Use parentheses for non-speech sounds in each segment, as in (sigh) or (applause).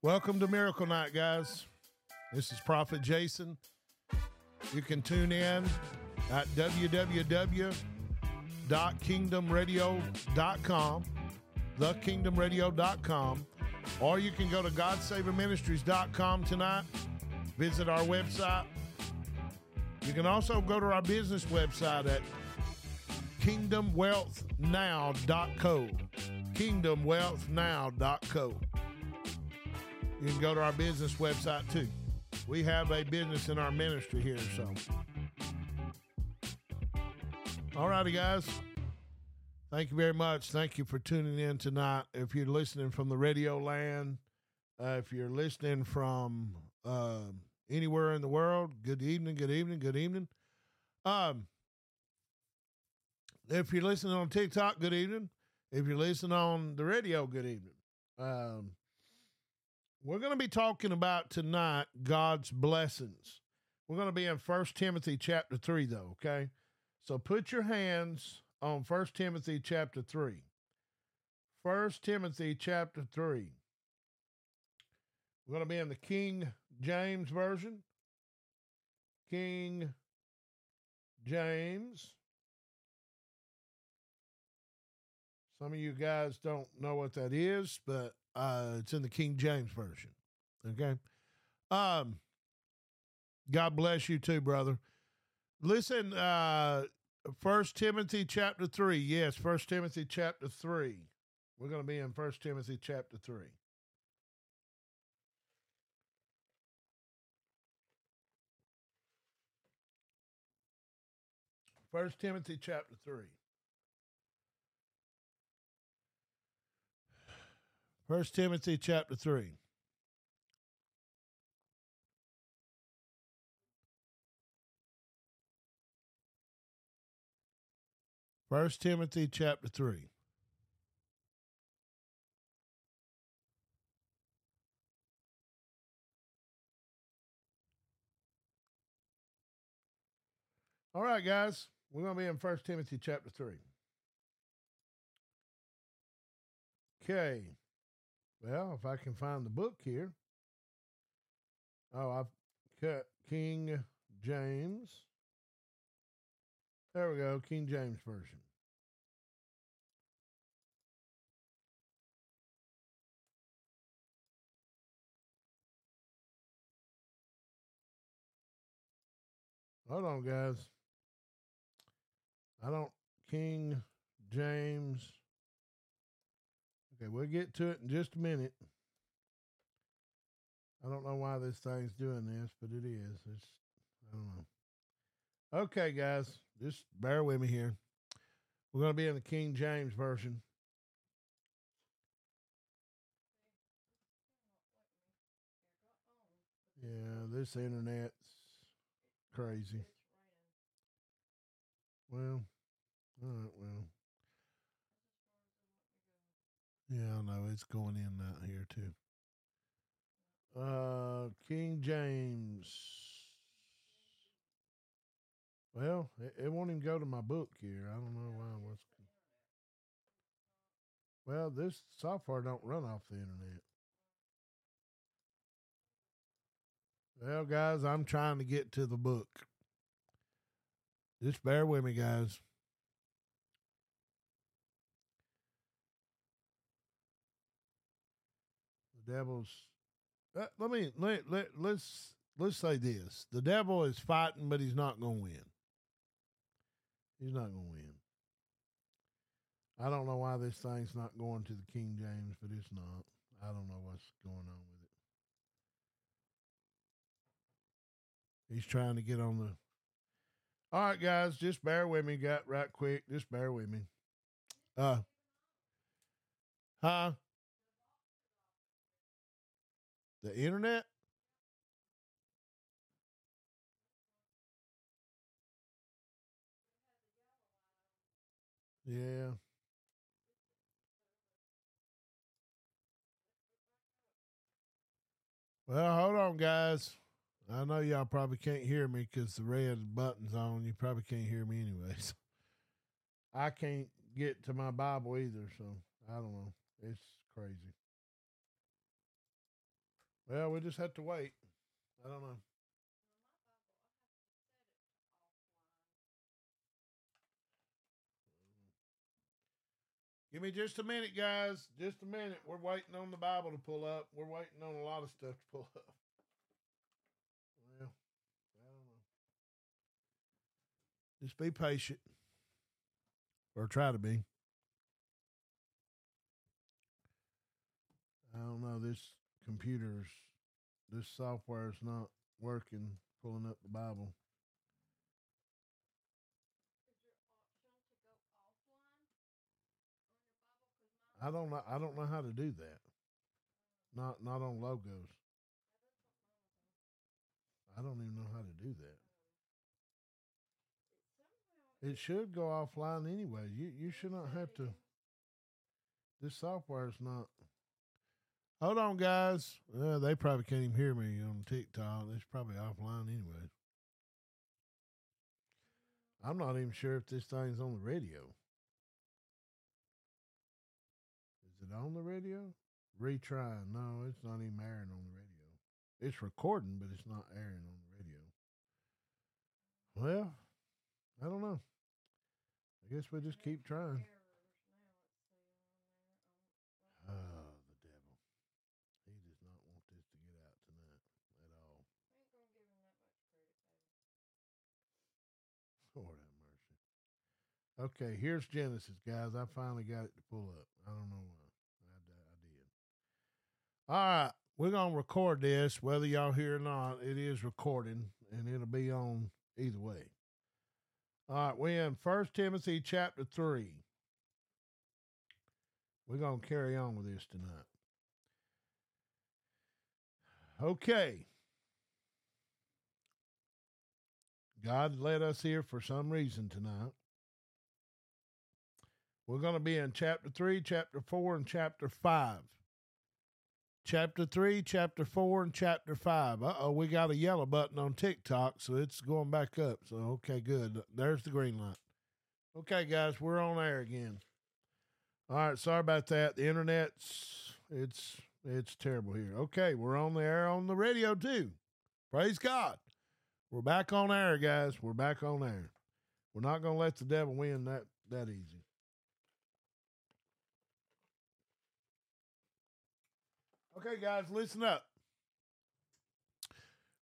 Welcome to Miracle Night, guys. This is Prophet Jason. You can tune in at www.kingdomradio.com, thekingdomradio.com, or you can go to godsavingministries.com tonight, visit our website. You can also go to our business website at kingdomwealthnow.co. Kingdomwealthnow.co. You can go to our business website too. We have a business in our ministry here, so. All righty, guys. Thank you very much. Thank you for tuning in tonight. If you're listening from the radio land, uh, if you're listening from uh, anywhere in the world, good evening, good evening, good evening. Um, if you're listening on TikTok, good evening. If you're listening on the radio, good evening. Um, we're going to be talking about tonight God's blessings. We're going to be in First Timothy chapter 3 though, okay? So put your hands on First Timothy chapter 3. First Timothy chapter 3. We're going to be in the King James version. King James. Some of you guys don't know what that is, but uh, it's in the King James version. Okay. Um, God bless you too, brother. Listen, uh, First Timothy chapter three. Yes, First Timothy chapter three. We're going to be in First Timothy chapter three. First Timothy chapter three. First Timothy chapter three. First Timothy chapter three. All right, guys. We're going to be in First Timothy chapter 3. Okay. Well, if I can find the book here. Oh, I've cut King James. There we go, King James Version. Hold on, guys. I don't King James. Okay, we'll get to it in just a minute. I don't know why this thing's doing this, but it is. It's I don't know. Okay, guys, just bear with me here. We're going to be in the King James version. Yeah, this internet's crazy. Well, all right, well. Yeah, I know it's going in out here too. Uh, King James. Well, it, it won't even go to my book here. I don't know why. What's well, this software don't run off the internet. Well, guys, I'm trying to get to the book. Just bear with me, guys. Devil's. Uh, let me let, let let's let's say this: the devil is fighting, but he's not going to win. He's not going to win. I don't know why this thing's not going to the King James, but it's not. I don't know what's going on with it. He's trying to get on the all right, guys, just bear with me. Got right quick. Just bear with me. Uh, huh? The internet? Yeah. Well, hold on, guys. I know y'all probably can't hear me because the red button's on. You probably can't hear me anyways. (laughs) I can't get to my Bible either, so I don't know. It's crazy. Well, we just have to wait. I don't know. Give me just a minute, guys. Just a minute. We're waiting on the Bible to pull up. We're waiting on a lot of stuff to pull up. Well, I don't know. Just be patient. Or try to be. I don't know. This computer's, this software is not working pulling up the Bible. I don't know. I don't know how to do that. Not not on Logos. I don't even know how to do that. It should go offline anyway. You you should not have to. This software is not. Hold on, guys. Uh, they probably can't even hear me on TikTok. It's probably offline anyway. I'm not even sure if this thing's on the radio. Is it on the radio? Retrying. No, it's not even airing on the radio. It's recording, but it's not airing on the radio. Well, I don't know. I guess we'll just keep trying. Oh, the devil. He does not want this to get out tonight at all. Lord have mercy. Okay, here's Genesis, guys. I finally got it to pull up. I don't know why. I, I did. All right, we're gonna record this, whether y'all hear or not. It is recording, and it'll be on either way. All right, we're in First Timothy chapter three. We're gonna carry on with this tonight. Okay. God led us here for some reason tonight. We're going to be in chapter 3, chapter 4, and chapter 5. Chapter 3, chapter 4, and chapter 5. Uh oh, we got a yellow button on TikTok, so it's going back up. So, okay, good. There's the green light. Okay, guys, we're on air again. All right, sorry about that. The internet's it's it's terrible here. Okay, we're on the air on the radio too. Praise God. We're back on air, guys. We're back on air. We're not to let the devil win that that easy. Okay, guys, listen up.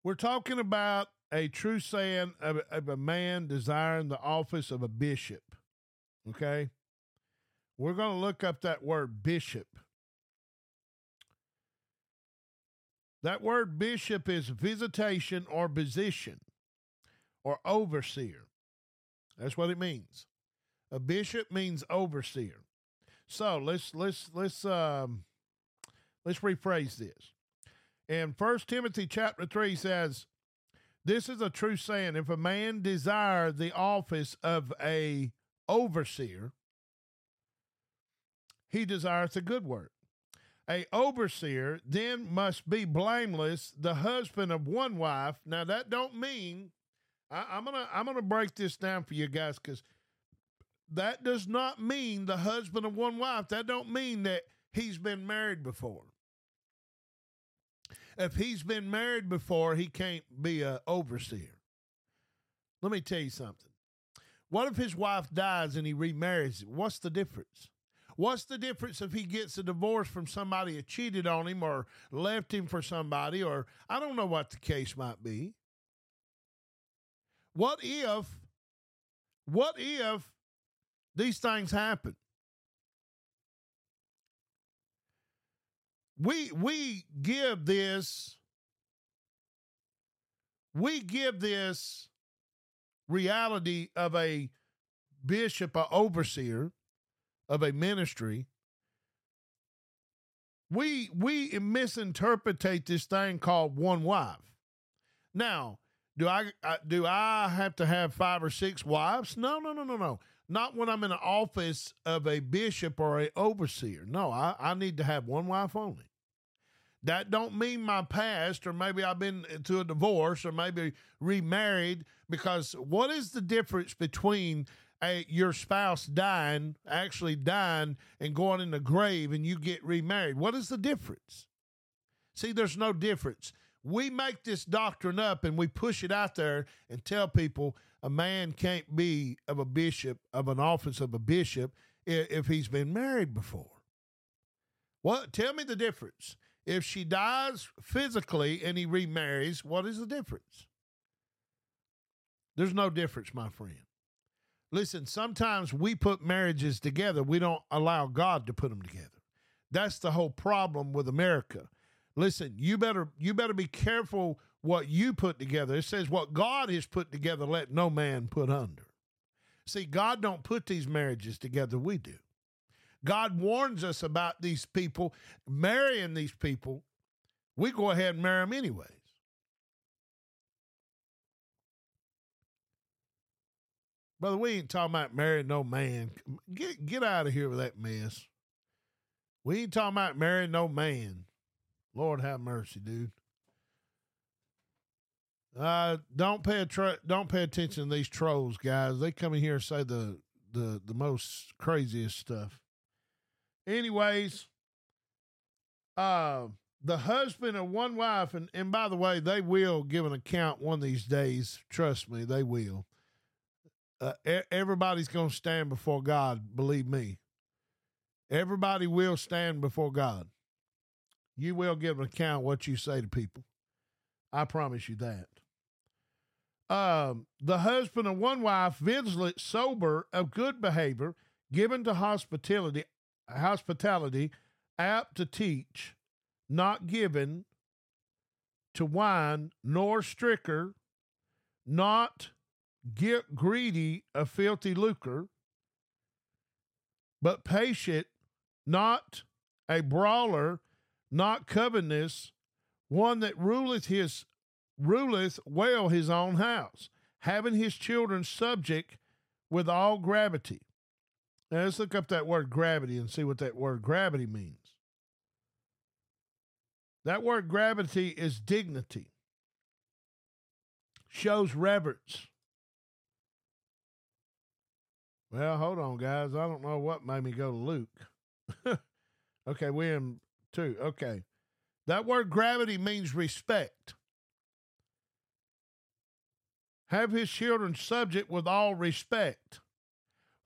We're talking about a true saying of, of a man desiring the office of a bishop. Okay? We're going to look up that word bishop. That word bishop is visitation or position or overseer. That's what it means. A bishop means overseer. So let's let's let's um let's rephrase this. In First Timothy chapter three says, This is a true saying. If a man desire the office of a overseer, he desireth a good work. A overseer then must be blameless, the husband of one wife. Now that don't mean I, I'm gonna I'm gonna break this down for you guys because that does not mean the husband of one wife. That don't mean that he's been married before. If he's been married before, he can't be a overseer. Let me tell you something. What if his wife dies and he remarries? What's the difference? What's the difference if he gets a divorce from somebody that cheated on him or left him for somebody or I don't know what the case might be? What if what if these things happen? We we give this we give this reality of a bishop, a overseer of a ministry, we we misinterpretate this thing called one wife. Now, do I, I do I have to have five or six wives? No, no, no, no, no. Not when I'm in the office of a bishop or a overseer. No, I, I need to have one wife only. That don't mean my past, or maybe I've been to a divorce, or maybe remarried. Because what is the difference between a, your spouse dying, actually dying, and going in the grave, and you get remarried? What is the difference? See, there's no difference. We make this doctrine up and we push it out there and tell people a man can't be of a bishop, of an office of a bishop, if he's been married before. What? Tell me the difference. If she dies physically and he remarries, what is the difference? There's no difference, my friend. Listen, sometimes we put marriages together, we don't allow God to put them together. That's the whole problem with America. Listen, you better you better be careful what you put together. It says what God has put together let no man put under. See, God don't put these marriages together, we do. God warns us about these people marrying these people. We go ahead and marry them anyways. Brother, we ain't talking about marrying no man. Get get out of here with that mess. We ain't talking about marrying no man. Lord have mercy, dude. Uh, don't pay a don't pay attention to these trolls, guys. They come in here and say the the the most craziest stuff. Anyways, uh, the husband of one wife, and and by the way, they will give an account one of these days. Trust me, they will uh, everybody's going to stand before God, believe me. Everybody will stand before God. You will give an account what you say to people. I promise you that. Um, the husband of one wife, vigilant, sober, of good behavior, given to hospitality, hospitality, apt to teach, not given to wine, nor striker, not get greedy of filthy lucre, but patient, not a brawler, not covetous, one that ruleth his ruleth well his own house, having his children subject with all gravity. Now let's look up that word gravity and see what that word gravity means. That word gravity is dignity, shows reverence, well, hold on, guys. I don't know what made me go to Luke. (laughs) okay, we're in two. Okay. That word gravity means respect. Have his children subject with all respect.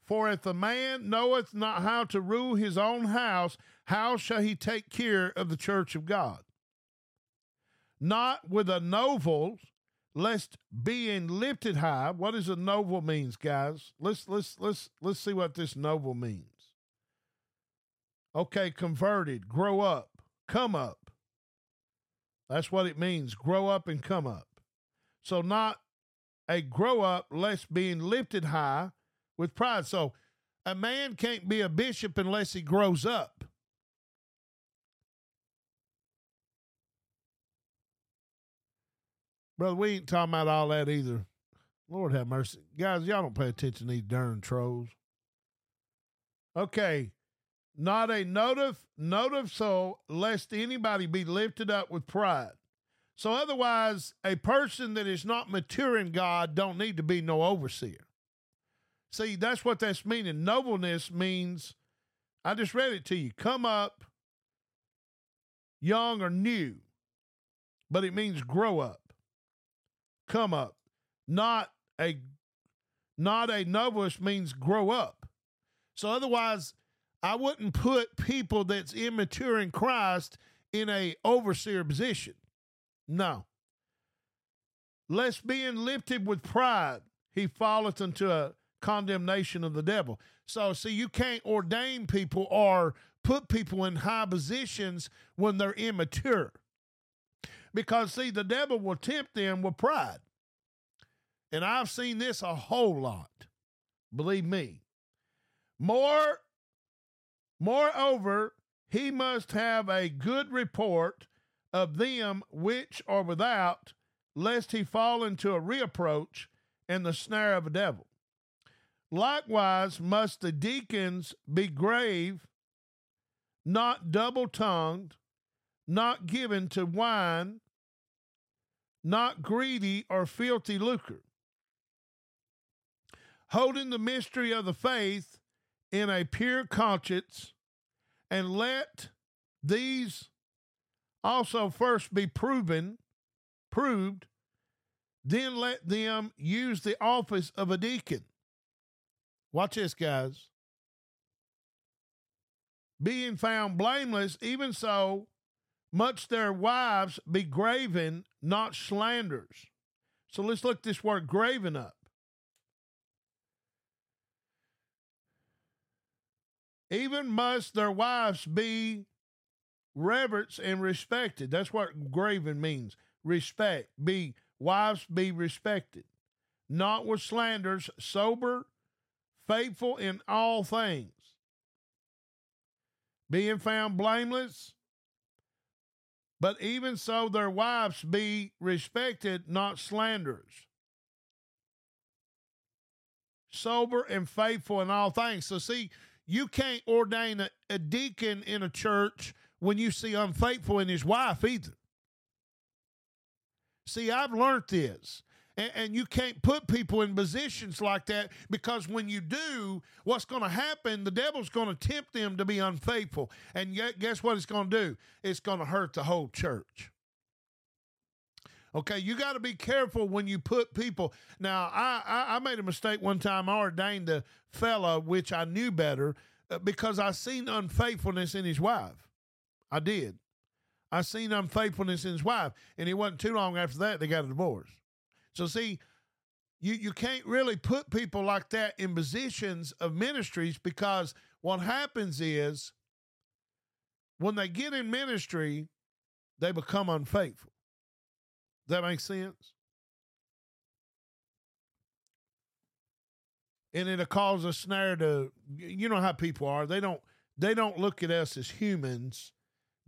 For if the man knoweth not how to rule his own house, how shall he take care of the church of God? Not with a novel lest being lifted high. What does a novel means, guys? Let's let's let's let's see what this novel means. Okay, converted, grow up, come up. That's what it means. Grow up and come up. So not a grow up lest being lifted high with pride. So a man can't be a bishop unless he grows up. Brother, we ain't talking about all that either. Lord have mercy. Guys, y'all don't pay attention to these darn trolls. Okay. Not a note of soul, lest anybody be lifted up with pride. So otherwise, a person that is not mature in God don't need to be no overseer. See, that's what that's meaning. Nobleness means, I just read it to you, come up young or new, but it means grow up come up. Not a not a novice means grow up. So otherwise, I wouldn't put people that's immature in Christ in a overseer position. No. Lest being lifted with pride, he falleth into a condemnation of the devil. So, see, you can't ordain people or put people in high positions when they're immature. Because, see, the devil will tempt them with pride. And I've seen this a whole lot. Believe me. More, moreover, he must have a good report of them which are without, lest he fall into a reapproach and the snare of a devil. Likewise, must the deacons be grave, not double tongued, not given to wine, not greedy or filthy lucre, holding the mystery of the faith in a pure conscience, and let these also first be proven, proved, then let them use the office of a deacon. Watch this, guys. Being found blameless, even so, much their wives be graven, not slanders. So let's look this word graven up. Even must their wives be reverenced and respected. That's what graven means. Respect. Be wives be respected. Not with slanders, sober, faithful in all things. Being found blameless, but even so their wives be respected, not slanders. Sober and faithful in all things. So see, you can't ordain a, a deacon in a church when you see unfaithful in his wife either. See, I've learned this. And, you can't put people in positions like that because when you do, what's going to happen? The devil's going to tempt them to be unfaithful. And yet, guess what it's going to do? It's going to hurt the whole church. Okay, you got to be careful when you put people. Now, I, I, I made a mistake one time. I ordained a fella, which I knew better, uh, because I seen unfaithfulness in his wife. I did. I seen um, unfaithfulness in his wife, and it wasn't too long after that they got a divorce. So see, you you can't really put people like that in positions of ministries because what happens is when they get in ministry, they become unfaithful. Does that make sense? And it'll cause a snare to you know how people are. They don't they don't look at us as humans.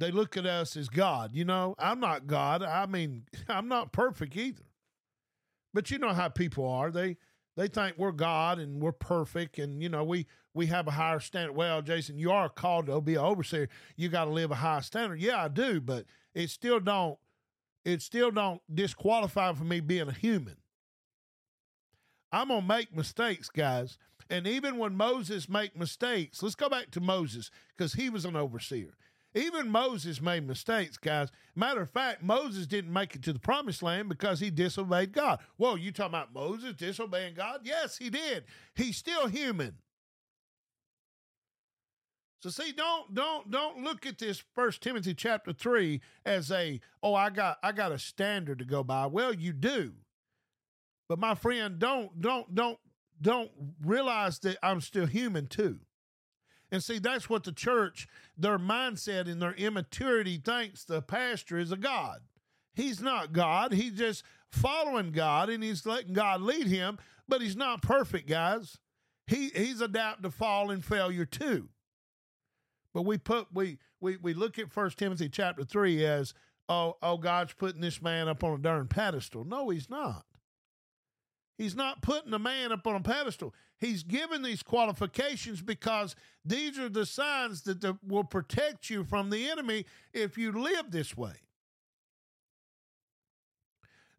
They look at us as God. You know, I'm not God. I mean, (laughs) I'm not perfect either. But you know how people are. They they think we're God and we're perfect and you know we we have a higher standard. Well, Jason, you are called to be an overseer. You got to live a high standard. Yeah, I do, but it still don't it still don't disqualify for me being a human. I'm gonna make mistakes, guys. And even when Moses make mistakes, let's go back to Moses because he was an overseer. Even Moses made mistakes, guys. Matter of fact, Moses didn't make it to the promised land because he disobeyed God. Whoa, you talking about Moses disobeying God? Yes, he did. He's still human. So see, don't don't don't look at this First Timothy chapter three as a oh I got I got a standard to go by. Well, you do, but my friend, don't don't don't don't realize that I'm still human too. And see, that's what the church, their mindset and their immaturity thinks the pastor is a God. He's not God. He's just following God and he's letting God lead him, but he's not perfect, guys. He he's adapted to fall and failure too. But we put we we we look at First Timothy chapter three as oh oh God's putting this man up on a darn pedestal. No, he's not. He's not putting a man up on a pedestal. He's given these qualifications because these are the signs that the, will protect you from the enemy if you live this way.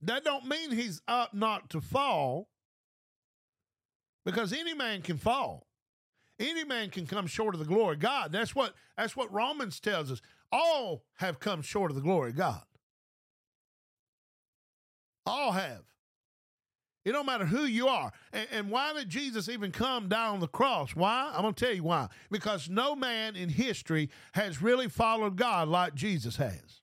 That don't mean he's up not to fall because any man can fall. Any man can come short of the glory of God. That's what that's what Romans tells us. All have come short of the glory of God. All have. It don't matter who you are. And, and, why did Jesus even come down the cross? Why? I'm going to tell you why. Because no man in history has really followed God like Jesus has.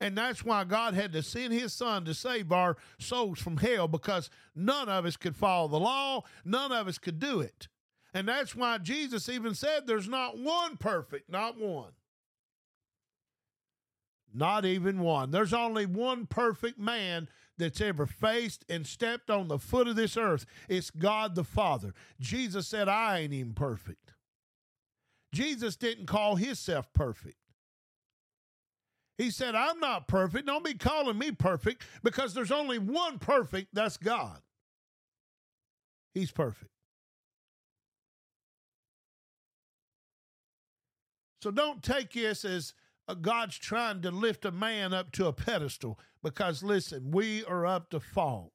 And that's why God had to send his son to save our souls from hell because none of us could follow the law, none of us could do it. And that's why Jesus even said there's not one perfect, not one. Not even one. There's only one perfect man that's ever faced and stepped on the foot of this earth. It's God the Father. Jesus said, I ain't even perfect. Jesus didn't call himself perfect. He said, I'm not perfect. Don't be calling me perfect because there's only one perfect, that's God. He's perfect. So don't take this as Uh, God's trying to lift a man up to a pedestal because, listen, we are up to fall.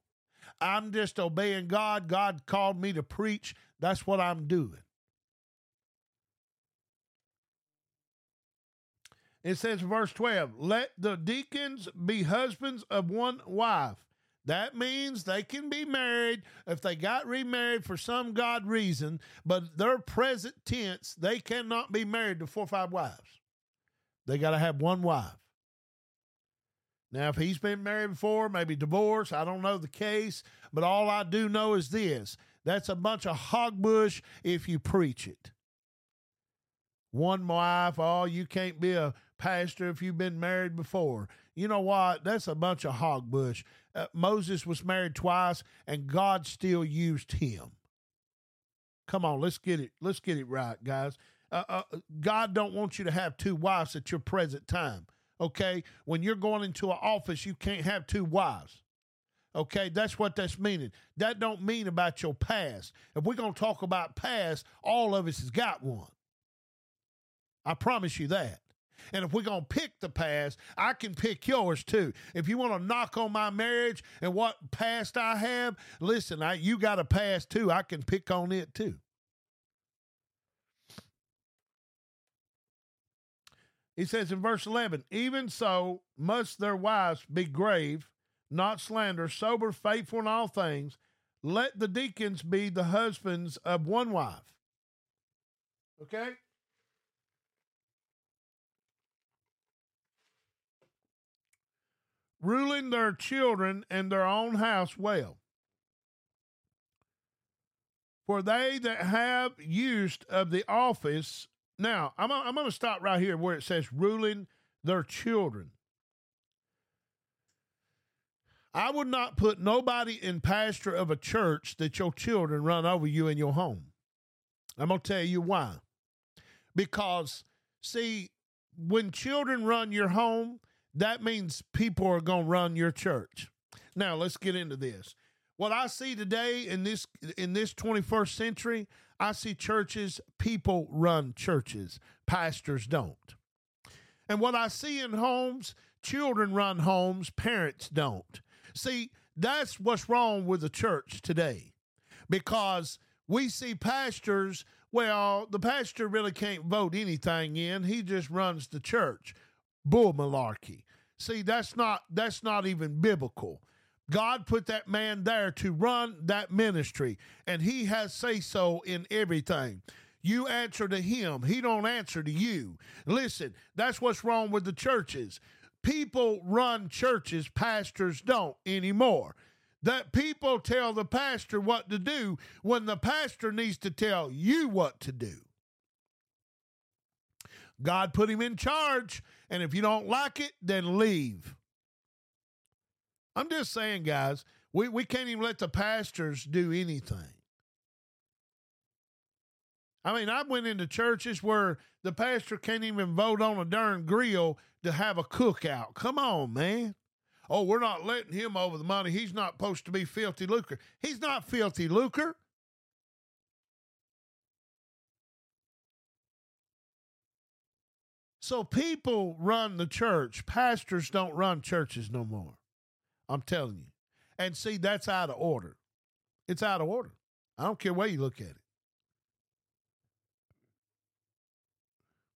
I'm just obeying God. God called me to preach. That's what I'm doing. It says, verse 12, let the deacons be husbands of one wife. That means they can be married if they got remarried for some God reason, but their present tense, they cannot be married to four or five wives. They got to have one wife. Now, if he's been married before, maybe divorced, I don't know the case, but all I do know is this that's a bunch of hogbush if you preach it. One wife, oh, you can't be a pastor if you've been married before. You know what? That's a bunch of hogbush. Uh, Moses was married twice, and God still used him. Come on, let's get it. Let's get it right, guys. Uh, uh, God don't want you to have two wives at your present time. Okay, when you're going into an office, you can't have two wives. Okay, that's what that's meaning. That don't mean about your past. If we're gonna talk about past, all of us has got one. I promise you that. And if we're going to pick the past, I can pick yours too. If you want to knock on my marriage and what past I have, listen, I, you got a past too. I can pick on it too. He says in verse 11, even so must their wives be grave, not slander, sober, faithful in all things. Let the deacons be the husbands of one wife. Okay? ruling their children and their own house well. For they that have used of the office, now I'm, I'm going to stop right here where it says ruling their children. I would not put nobody in pastor of a church that your children run over you in your home. I'm going to tell you why. Because, see, when children run your home, that means people are going to run your church. Now, let's get into this. What I see today in this in this 21st century, I see churches, people run churches, pastors don't. And what I see in homes, children run homes, parents don't. See, that's what's wrong with the church today. Because we see pastors, well, the pastor really can't vote anything in. He just runs the church bull malarkey. See, that's not that's not even biblical. God put that man there to run that ministry, and he has say so in everything. You answer to him. He don't answer to you. Listen, that's what's wrong with the churches. People run churches, pastors don't anymore. That people tell the pastor what to do when the pastor needs to tell you what to do. God put him in charge, and if you don't like it, then leave. I'm just saying, guys, we, we can't even let the pastors do anything. I mean, I went into churches where the pastor can't even vote on a darn grill to have a cookout. Come on, man. Oh, we're not letting him over the money. He's not supposed to be filthy lucre. He's not filthy lucre. So people run the church. Pastors don't run churches no more. I'm telling you. And see, that's out of order. It's out of order. I don't care where you look at it.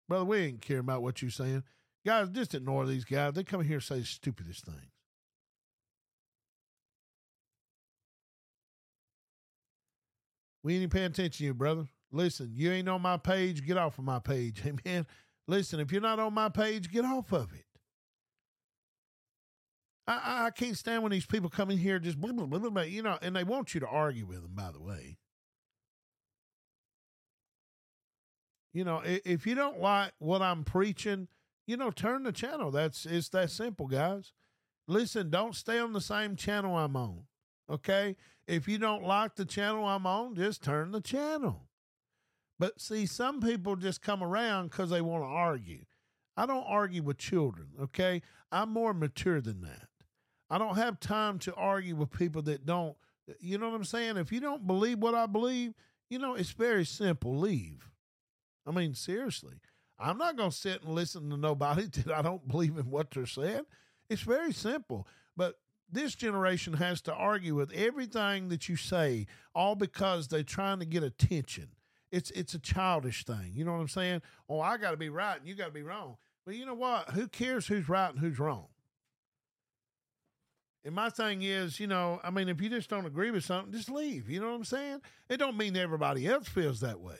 Brother, we ain't care about what you're saying. Guys, just ignore these guys. They come here and say the stupidest things. We ain't paying attention to you, brother. Listen, you ain't on my page. Get off of my page. (laughs) Amen. Listen, if you're not on my page, get off of it. I, I can't stand when these people come in here just blah, blah, blah, blah, you know, and they want you to argue with them, by the way. You know, if you don't like what I'm preaching, you know, turn the channel. That's it's that simple, guys. Listen, don't stay on the same channel I'm on. Okay? If you don't like the channel I'm on, just turn the channel. But see, some people just come around because they want to argue. I don't argue with children, okay? I'm more mature than that. I don't have time to argue with people that don't, you know what I'm saying? If you don't believe what I believe, you know, it's very simple. Leave. I mean, seriously. I'm not going to sit and listen to nobody (laughs) that I don't believe in what they're saying. It's very simple. But this generation has to argue with everything that you say, all because they're trying to get attention. It's it's a childish thing. You know what I'm saying? Oh, I got to be right and you got to be wrong. Well, you know what? Who cares who's right and who's wrong? And my thing is, you know, I mean, if you just don't agree with something, just leave. You know what I'm saying? It don't mean everybody else feels that way.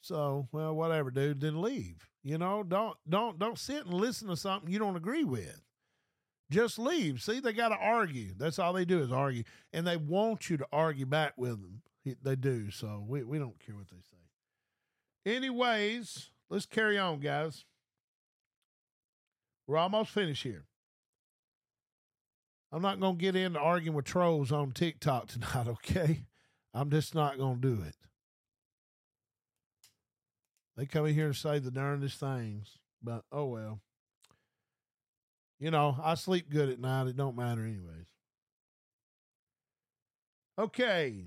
So, well, whatever, dude, then leave. You know, don't don't don't sit and listen to something you don't agree with. Just leave. See, they got to argue. That's all they do is argue, and they want you to argue back with them. They do. So we we don't care what they say. Anyways, let's carry on, guys. We're almost finished here. I'm not going to get into arguing with trolls on TikTok (laughs) tonight, okay? I'm just not going to do it. They come in here and say the darndest things, but oh well. You know, I sleep good at night. It don't matter anyways. Okay.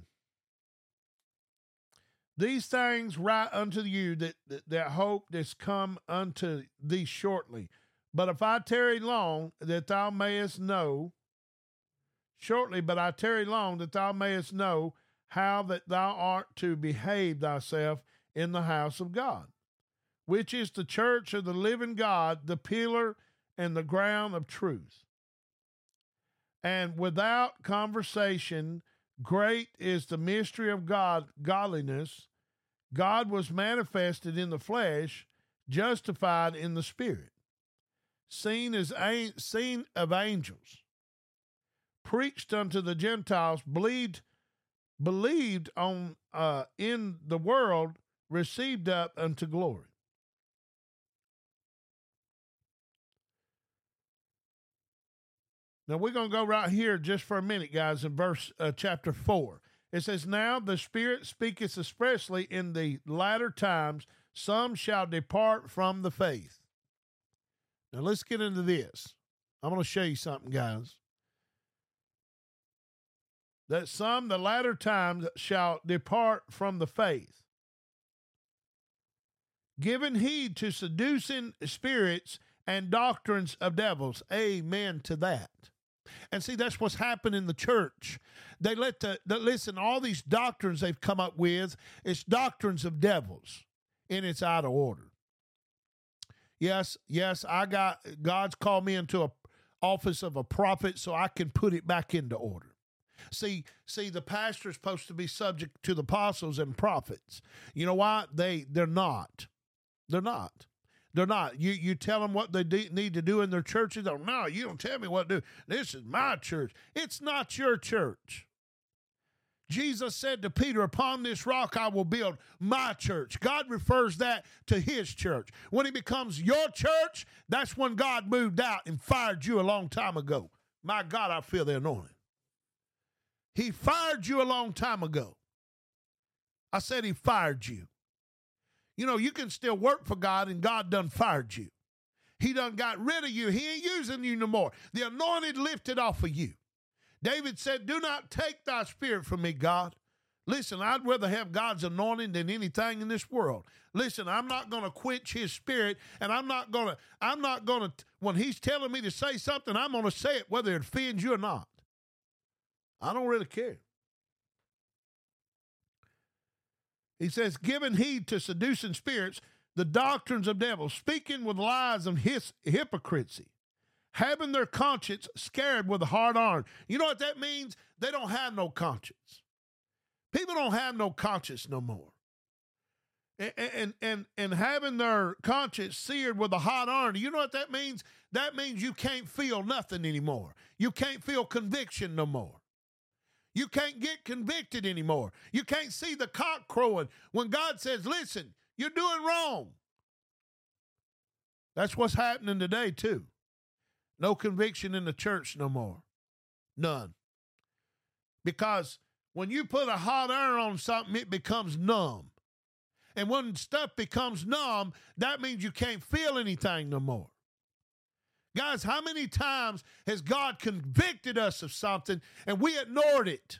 These things write unto you that, that, that hope that's come unto thee shortly. But if I tarry long, that thou mayest know, shortly, but I tarry long, that thou mayest know how that thou art to behave thyself in the house of God, which is the church of the living God, the pillar and the ground of truth. And without conversation, great is the mystery of God, godliness. God was manifested in the flesh, justified in the spirit, seen as seen of angels, preached unto the Gentiles, believed believed on uh, in the world, received up unto glory. Now we're going to go right here just for a minute, guys, in verse uh, chapter 4. It says, Now the Spirit speaketh expressly in the latter times, some shall depart from the faith. Now let's get into this. I'm going to show you something, guys. That some, the latter times, shall depart from the faith, giving heed to seducing spirits and doctrines of devils. Amen to that. And see, that's what's happened in the church. They let the, the listen, all these doctrines they've come up with, it's doctrines of devils, and it's out of order. Yes, yes, I got God's called me into a office of a prophet so I can put it back into order. See, see, the pastor is supposed to be subject to the apostles and prophets. You know why? They they're not. They're not. They're not. You you tell them what they de- need to do in their churches. No, you don't tell me what to do. This is my church. It's not your church. Jesus said to Peter, Upon this rock I will build my church. God refers that to his church. When it becomes your church, that's when God moved out and fired you a long time ago. My God, I feel the anointing. He fired you a long time ago. I said he fired you. You know, you can still work for God and God done fired you. He done got rid of you. He ain't using you no more. The anointed lifted off of you. David said, Do not take thy spirit from me, God. Listen, I'd rather have God's anointing than anything in this world. Listen, I'm not going to quench his spirit and I'm not going to I'm not going to when he's telling me to say something, I'm going to say it whether it offends you or not. I don't really care. He says, giving heed to seducing spirits, the doctrines of devils, speaking with lies of his hypocrisy, having their conscience scared with a hard iron. You know what that means? They don't have no conscience. People don't have no conscience no more. And, and and and having their conscience seared with a hot iron. You know what that means? That means you can't feel nothing anymore. You can't feel conviction no more. You can't get convicted anymore. You can't see the cock crowing when God says, listen, you're doing wrong. That's what's happening today, too. No conviction in the church no more. None. Because when you put a hot iron on something, it becomes numb. And when stuff becomes numb, that means you can't feel anything no more. Guys, how many times has God convicted us of something and we ignored it?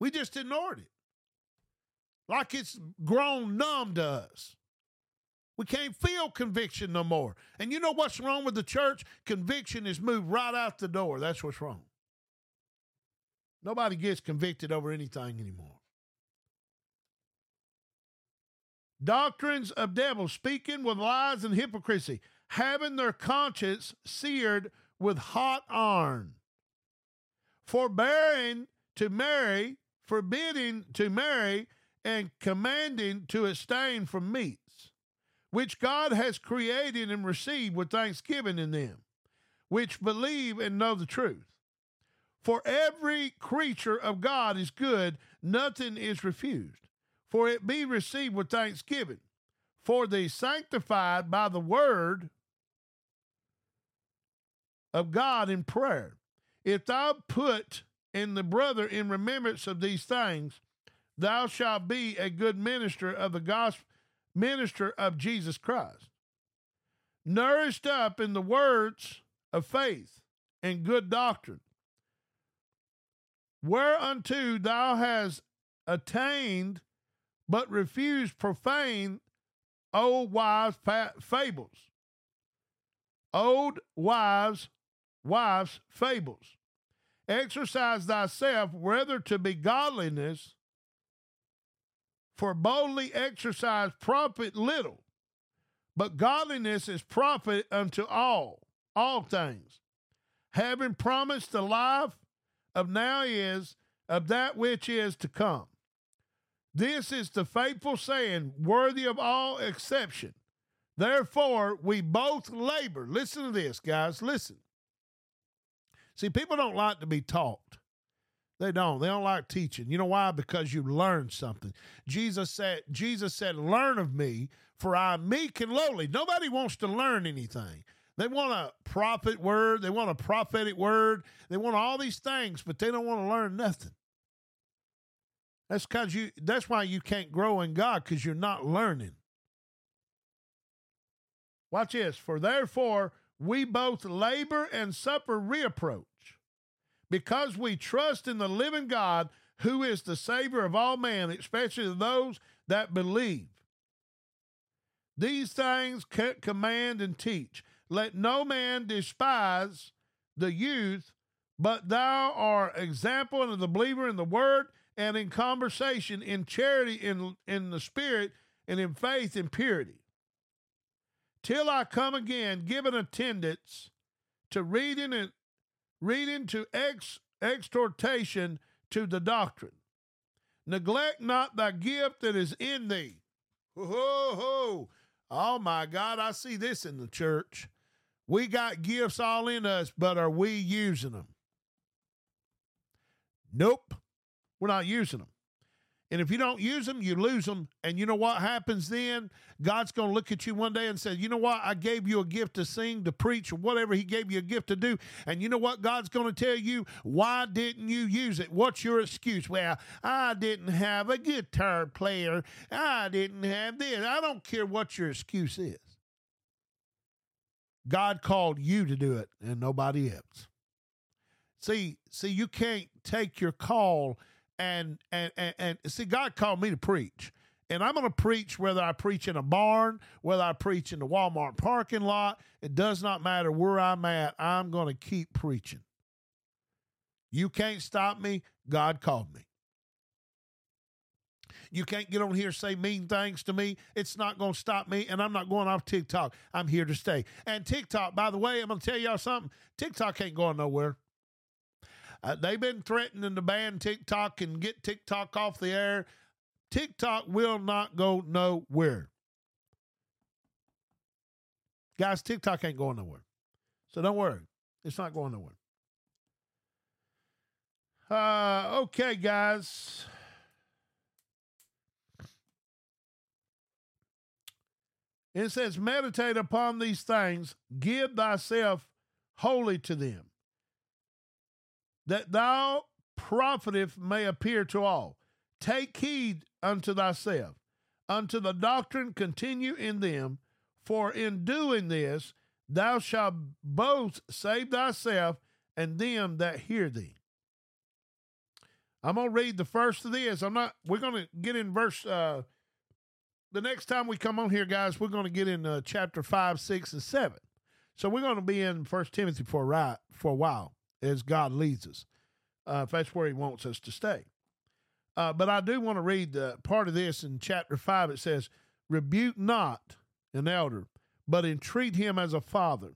We just ignored it. Like it's grown numb to us. We can't feel conviction no more. And you know what's wrong with the church? Conviction is moved right out the door. That's what's wrong. Nobody gets convicted over anything anymore. Doctrines of devils, speaking with lies and hypocrisy, having their conscience seared with hot iron, forbearing to marry, forbidding to marry, and commanding to abstain from meats which God has created and received with thanksgiving in them, which believe and know the truth. For every creature of God is good, nothing is refused, for it be received with thanksgiving. For the sanctified by the word of God in prayer. If thou put in the brother in remembrance of these things, thou shalt be a good minister of the gospel minister of Jesus Christ, nourished up in the words of faith and good doctrine, whereunto thou hast attained, but refuse profane old wives' fables. Old wives' wives' fables. Exercise thyself whether to be godliness for boldly exercise profit little, but godliness is profit unto all, all things, having promised the life of now is of that which is to come. This is the faithful saying, worthy of all exception. Therefore, we both labor. Listen to this, guys. Listen. See, people don't like to be taught. They don't. They don't like teaching. You know why? Because you learn something. Jesus said, Jesus said, learn of me, for I am meek and lowly. Nobody wants to learn anything. They want a prophet word, they want a prophetic word, they want all these things, but they don't want to learn nothing. That's because you that's why you can't grow in God, because you're not learning. Watch this. For therefore we both labor and suffer reproach because we trust in the living God who is the Savior of all men, especially those that believe. These things command and teach. Let no man despise the youth, but thou art example unto the believer in the word and in conversation, in charity, in, in the spirit, and in faith and purity. Till I come again, giving attendance to reading and reading to ex- exhortation to the doctrine. Neglect not thy gift that is in thee. Ho, ho, ho. Oh my God, I see this in the church. We got gifts all in us, but are we using them? Nope, we're not using them. And if you don't use them, you lose them. And you know what happens then? God's going to look at you one day and say, You know what? I gave you a gift to sing, to preach, or whatever He gave you a gift to do. And you know what God's going to tell you? Why didn't you use it? What's your excuse? Well, I didn't have a guitar player. I didn't have this. I don't care what your excuse is. God called you to do it and nobody else. See, see, you can't take your call and and and, and see God called me to preach. And I'm going to preach whether I preach in a barn, whether I preach in the Walmart parking lot. It does not matter where I'm at. I'm going to keep preaching. You can't stop me. God called me. You can't get on here say mean things to me. It's not going to stop me, and I'm not going off TikTok. I'm here to stay. And TikTok, by the way, I'm going to tell y'all something. TikTok ain't going nowhere. Uh, they've been threatening to ban TikTok and get TikTok off the air. TikTok will not go nowhere. Guys, TikTok ain't going nowhere. So don't worry. It's not going nowhere. Uh, okay, guys. It says, meditate upon these things, give thyself wholly to them that thou profiteth may appear to all. Take heed unto thyself, unto the doctrine continue in them, for in doing this thou shalt both save thyself and them that hear thee. I'm gonna read the first of this. I'm not. We're gonna get in verse uh, the next time we come on here, guys, we're to get in uh, chapter five, six, and seven. So we're to be in First Timothy for a right, for a while as God leads us. Uh, if that's where He wants us to stay. Uh, but I do want to read the part of this in chapter five. It says, "Rebuke not an elder, but entreat him as a father,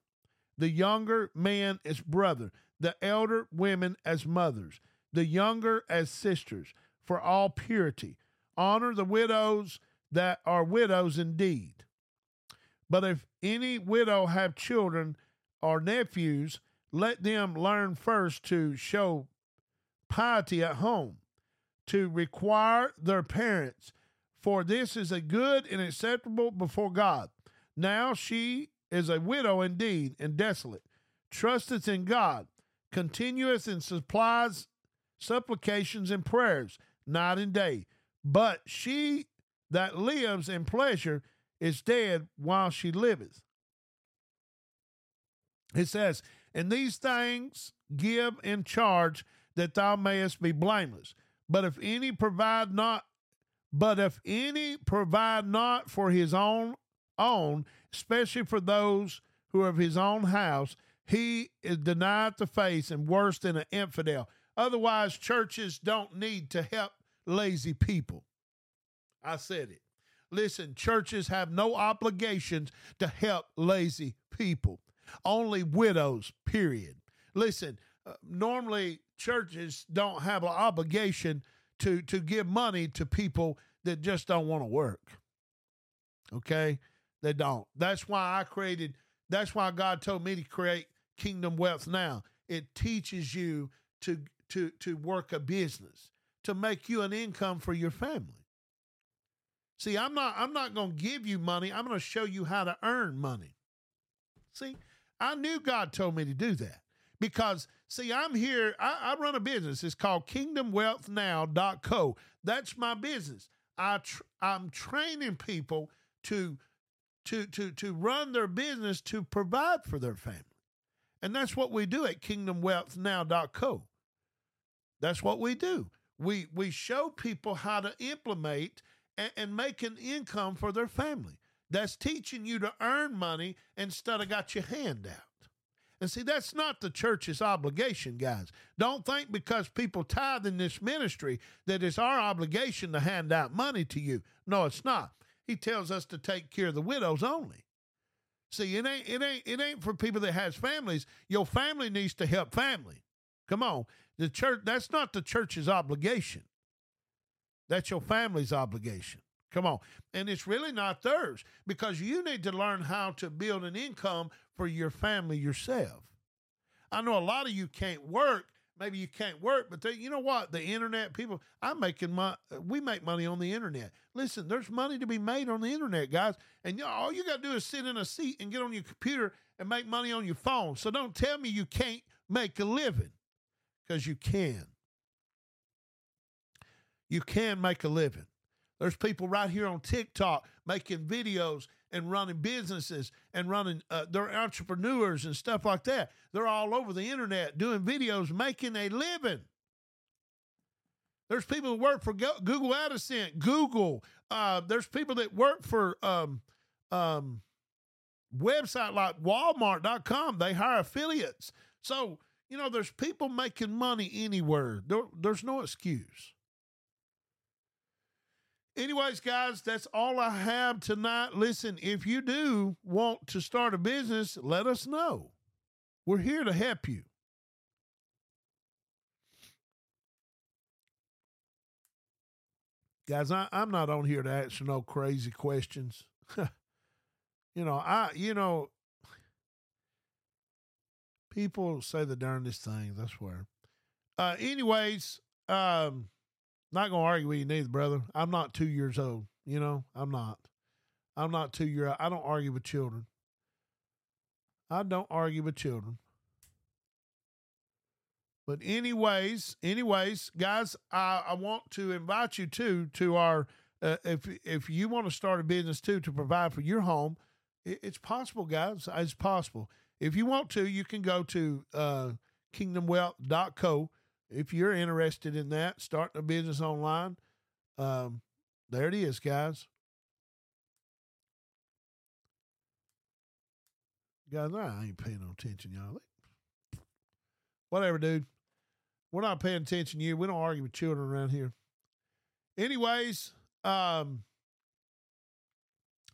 the younger man as brother, the elder women as mothers, the younger as sisters, for all purity. Honor the widows that are widows indeed. But if any widow have children or nephews, let them learn first to show piety at home, to require their parents, for this is a good and acceptable before God. Now she is a widow indeed and desolate, trusteth in God, continueth in supplies, supplications, and prayers, night and day. But she that lives in pleasure is dead while she liveth. It says, And these things give in charge that thou mayest be blameless. But if any provide not, but if any provide not for his own own, especially for those who are of his own house, he is denied the faith and worse than an infidel. Otherwise, churches don't need to help lazy people. I said it. Listen, churches have no obligations to help lazy people, only widows, period. Listen, uh, normally churches don't have an obligation to, to give money to people that just don't want to work. Okay? They don't. That's why I created, that's why God told me to create Kingdom Wealth Now. It teaches you to to to work a business, to make you an income for your family. See, I'm not I'm not going to give you money. I'm going to show you how to earn money. See, I knew God told me to do that because see, I'm here. I, I run a business. It's called KingdomWealthNow.co. That's my business. I tr- I'm training people to to to to run their business to provide for their family. And that's what we do at kingdomwealthnow.co. That's what we do. We we show people how to implement and, and make an income for their family. That's teaching you to earn money instead of got your hand out. And see, that's not the church's obligation, guys. Don't think because people tithe in this ministry that it's our obligation to hand out money to you. No, it's not. He tells us to take care of the widows only. See, it ain't it ain't it ain't for people that has families. Your family needs to help family. Come on. The church that's not the church's obligation. That's your family's obligation. Come on. And it's really not theirs because you need to learn how to build an income for your family yourself. I know a lot of you can't work maybe you can't work, but they, you know what? The internet people, I'm making my, we make money on the internet. Listen, there's money to be made on the internet, guys. And you know, all you got to do is sit in a seat and get on your computer and make money on your phone. So don't tell me you can't make a living because you can. You can make a living. There's people right here on TikTok making videos and running businesses and running, uh, they're entrepreneurs and stuff like that. They're all over the internet doing videos, making a living. There's people who work for Google AdSense, Google. Uh, there's people that work for um, um, website like Walmart.com. They hire affiliates. So, you know, there's people making money anywhere. There, there's no excuse. Anyways, guys, that's all I have tonight. Listen, if you do want to start a business, let us know. We're here to help you. Guys, I, am not on here to answer no crazy questions. (laughs) you know, I you know people say the darndest things, I swear. Uh anyways, um not gonna argue with you neither, brother. I'm not two years old. You know, I'm not. I'm not two year old. I don't argue with children. I don't argue with children. But anyways, anyways, guys, I, I want to invite you to to our uh, if if you want to start a business too to provide for your home, it, it's possible, guys. It's possible. If you want to, you can go to uh, kingdomwealth.co if you're interested in that, starting a business online, um, there it is, guys. Guys, I ain't paying no attention, y'all. Whatever, dude. We're not paying attention to you. We don't argue with children around here. Anyways, um,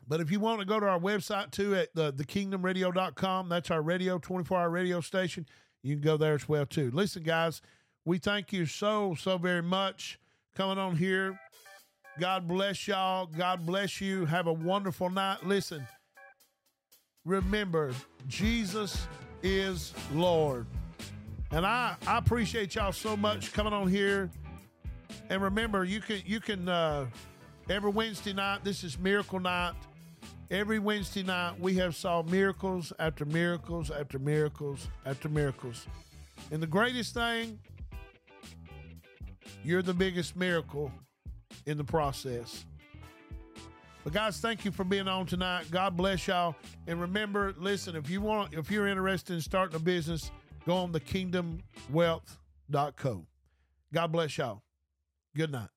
but if you want to go to our website too at the, thekingdomradio.com, that's our radio, 24 hour radio station. You can go there as well too. Listen, guys, we thank you so, so very much coming on here. God bless y'all. God bless you. Have a wonderful night. Listen, remember, Jesus is Lord. And I, I appreciate y'all so much coming on here. And remember, you can you can uh, every Wednesday night. This is Miracle Night. Every Wednesday night we have saw miracles after miracles after miracles after miracles. And the greatest thing, you're the biggest miracle in the process. But guys, thank you for being on tonight. God bless y'all. And remember, listen, if you want if you're interested in starting a business, go on the kingdomwealth.co. God bless y'all. Good night.